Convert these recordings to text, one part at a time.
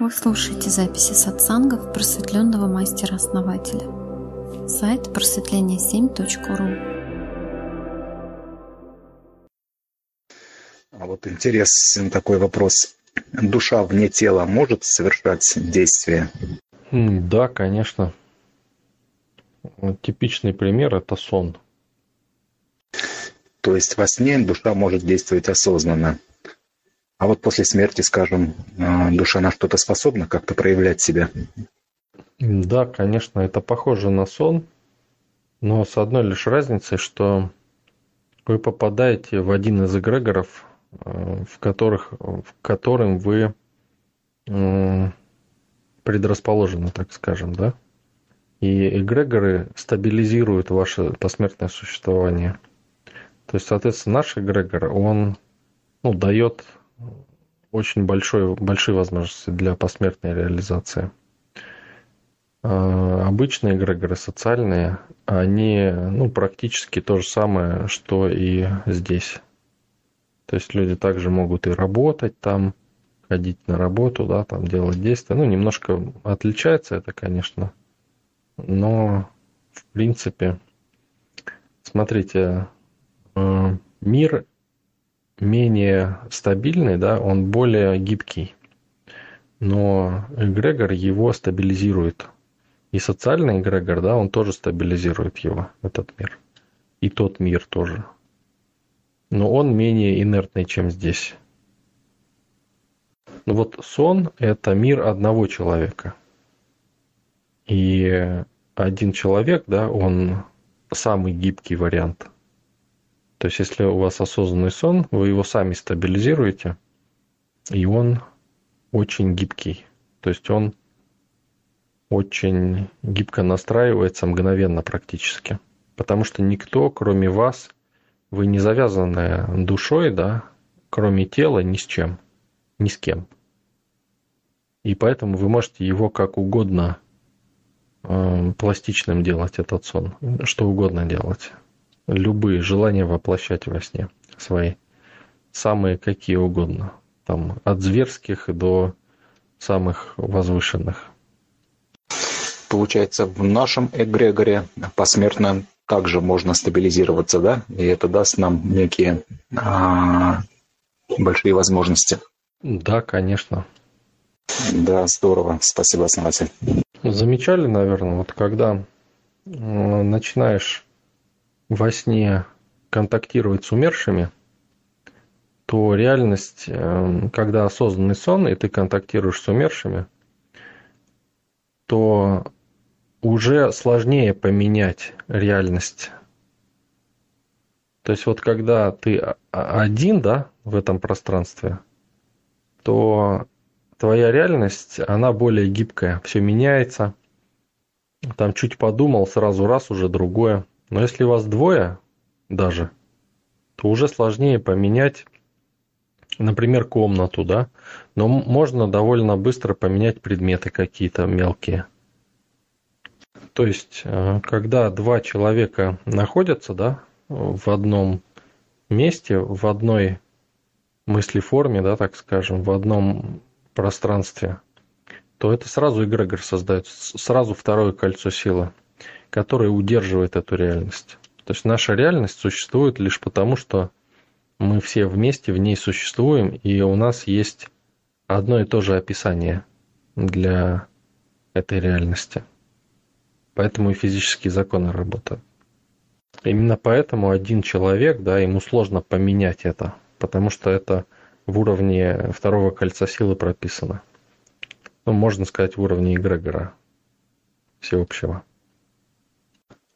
Вы слушаете записи сатсангов просветленного мастера-основателя. Сайт просветление7.ру А вот интересен такой вопрос. Душа вне тела может совершать действия? Да, конечно. Типичный пример – это сон. То есть во сне душа может действовать осознанно. А вот после смерти, скажем, а, душа на что-то способна как-то проявлять себя? Да, конечно, это похоже на сон, но с одной лишь разницей, что вы попадаете в один из эгрегоров, а, в, которых, в которым вы предрасположены, так скажем, да? И эгрегоры стабилизируют ваше посмертное существование. То есть, соответственно, наш эгрегор, он ну, дает очень большой, большие возможности для посмертной реализации. А, обычные эгрегоры социальные, они ну, практически то же самое, что и здесь. То есть люди также могут и работать там, ходить на работу, да, там делать действия. Ну, немножко отличается это, конечно. Но, в принципе, смотрите, э, мир менее стабильный, да, он более гибкий. Но эгрегор его стабилизирует. И социальный эгрегор, да, он тоже стабилизирует его, этот мир. И тот мир тоже. Но он менее инертный, чем здесь. Ну вот сон – это мир одного человека. И один человек, да, он самый гибкий вариант – то есть, если у вас осознанный сон, вы его сами стабилизируете, и он очень гибкий. То есть он очень гибко настраивается мгновенно практически. Потому что никто, кроме вас, вы не завязаны душой, да, кроме тела, ни с чем, ни с кем. И поэтому вы можете его как угодно э, пластичным делать, этот сон, что угодно делать любые желания воплощать во сне свои. Самые какие угодно. Там от зверских до самых возвышенных. Получается, в нашем эгрегоре посмертно также можно стабилизироваться, да? И это даст нам некие а, большие возможности. Да, конечно. Да, здорово. Спасибо, основатель. Замечали, наверное, вот когда начинаешь во сне контактировать с умершими, то реальность, эм, когда осознанный сон, и ты контактируешь с умершими, то уже сложнее поменять реальность. То есть вот когда ты один, да, в этом пространстве, то твоя реальность, она более гибкая, все меняется. Там чуть подумал, сразу раз уже другое. Но если вас двое даже, то уже сложнее поменять, например, комнату, да, но можно довольно быстро поменять предметы какие-то мелкие. То есть, э, когда два человека находятся, да, в одном месте, в одной мыслеформе, да, так скажем, в одном пространстве, то это сразу эгрегор создает, сразу второе кольцо силы которая удерживает эту реальность. То есть наша реальность существует лишь потому, что мы все вместе в ней существуем, и у нас есть одно и то же описание для этой реальности. Поэтому и физические законы работают. Именно поэтому один человек, да, ему сложно поменять это, потому что это в уровне второго кольца силы прописано. Ну, можно сказать, в уровне эгрегора всеобщего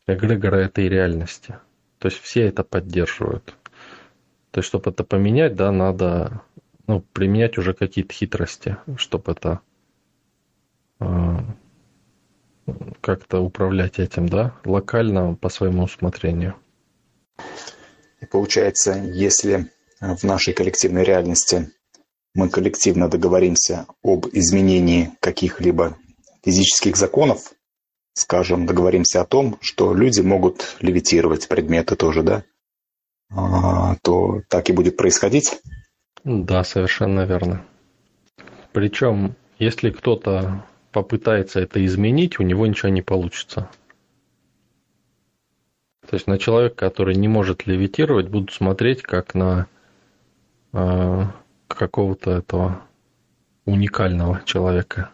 эгрегора этой реальности. То есть все это поддерживают. То есть, чтобы это поменять, да, надо ну, применять уже какие-то хитрости, чтобы это э, как-то управлять этим, да, локально по своему усмотрению. И получается, если в нашей коллективной реальности мы коллективно договоримся об изменении каких-либо физических законов, скажем, договоримся о том, что люди могут левитировать предметы тоже, да, а, то так и будет происходить? Да, совершенно верно. Причем если кто-то попытается это изменить, у него ничего не получится. То есть на человека, который не может левитировать, будут смотреть как на э, какого-то этого уникального человека.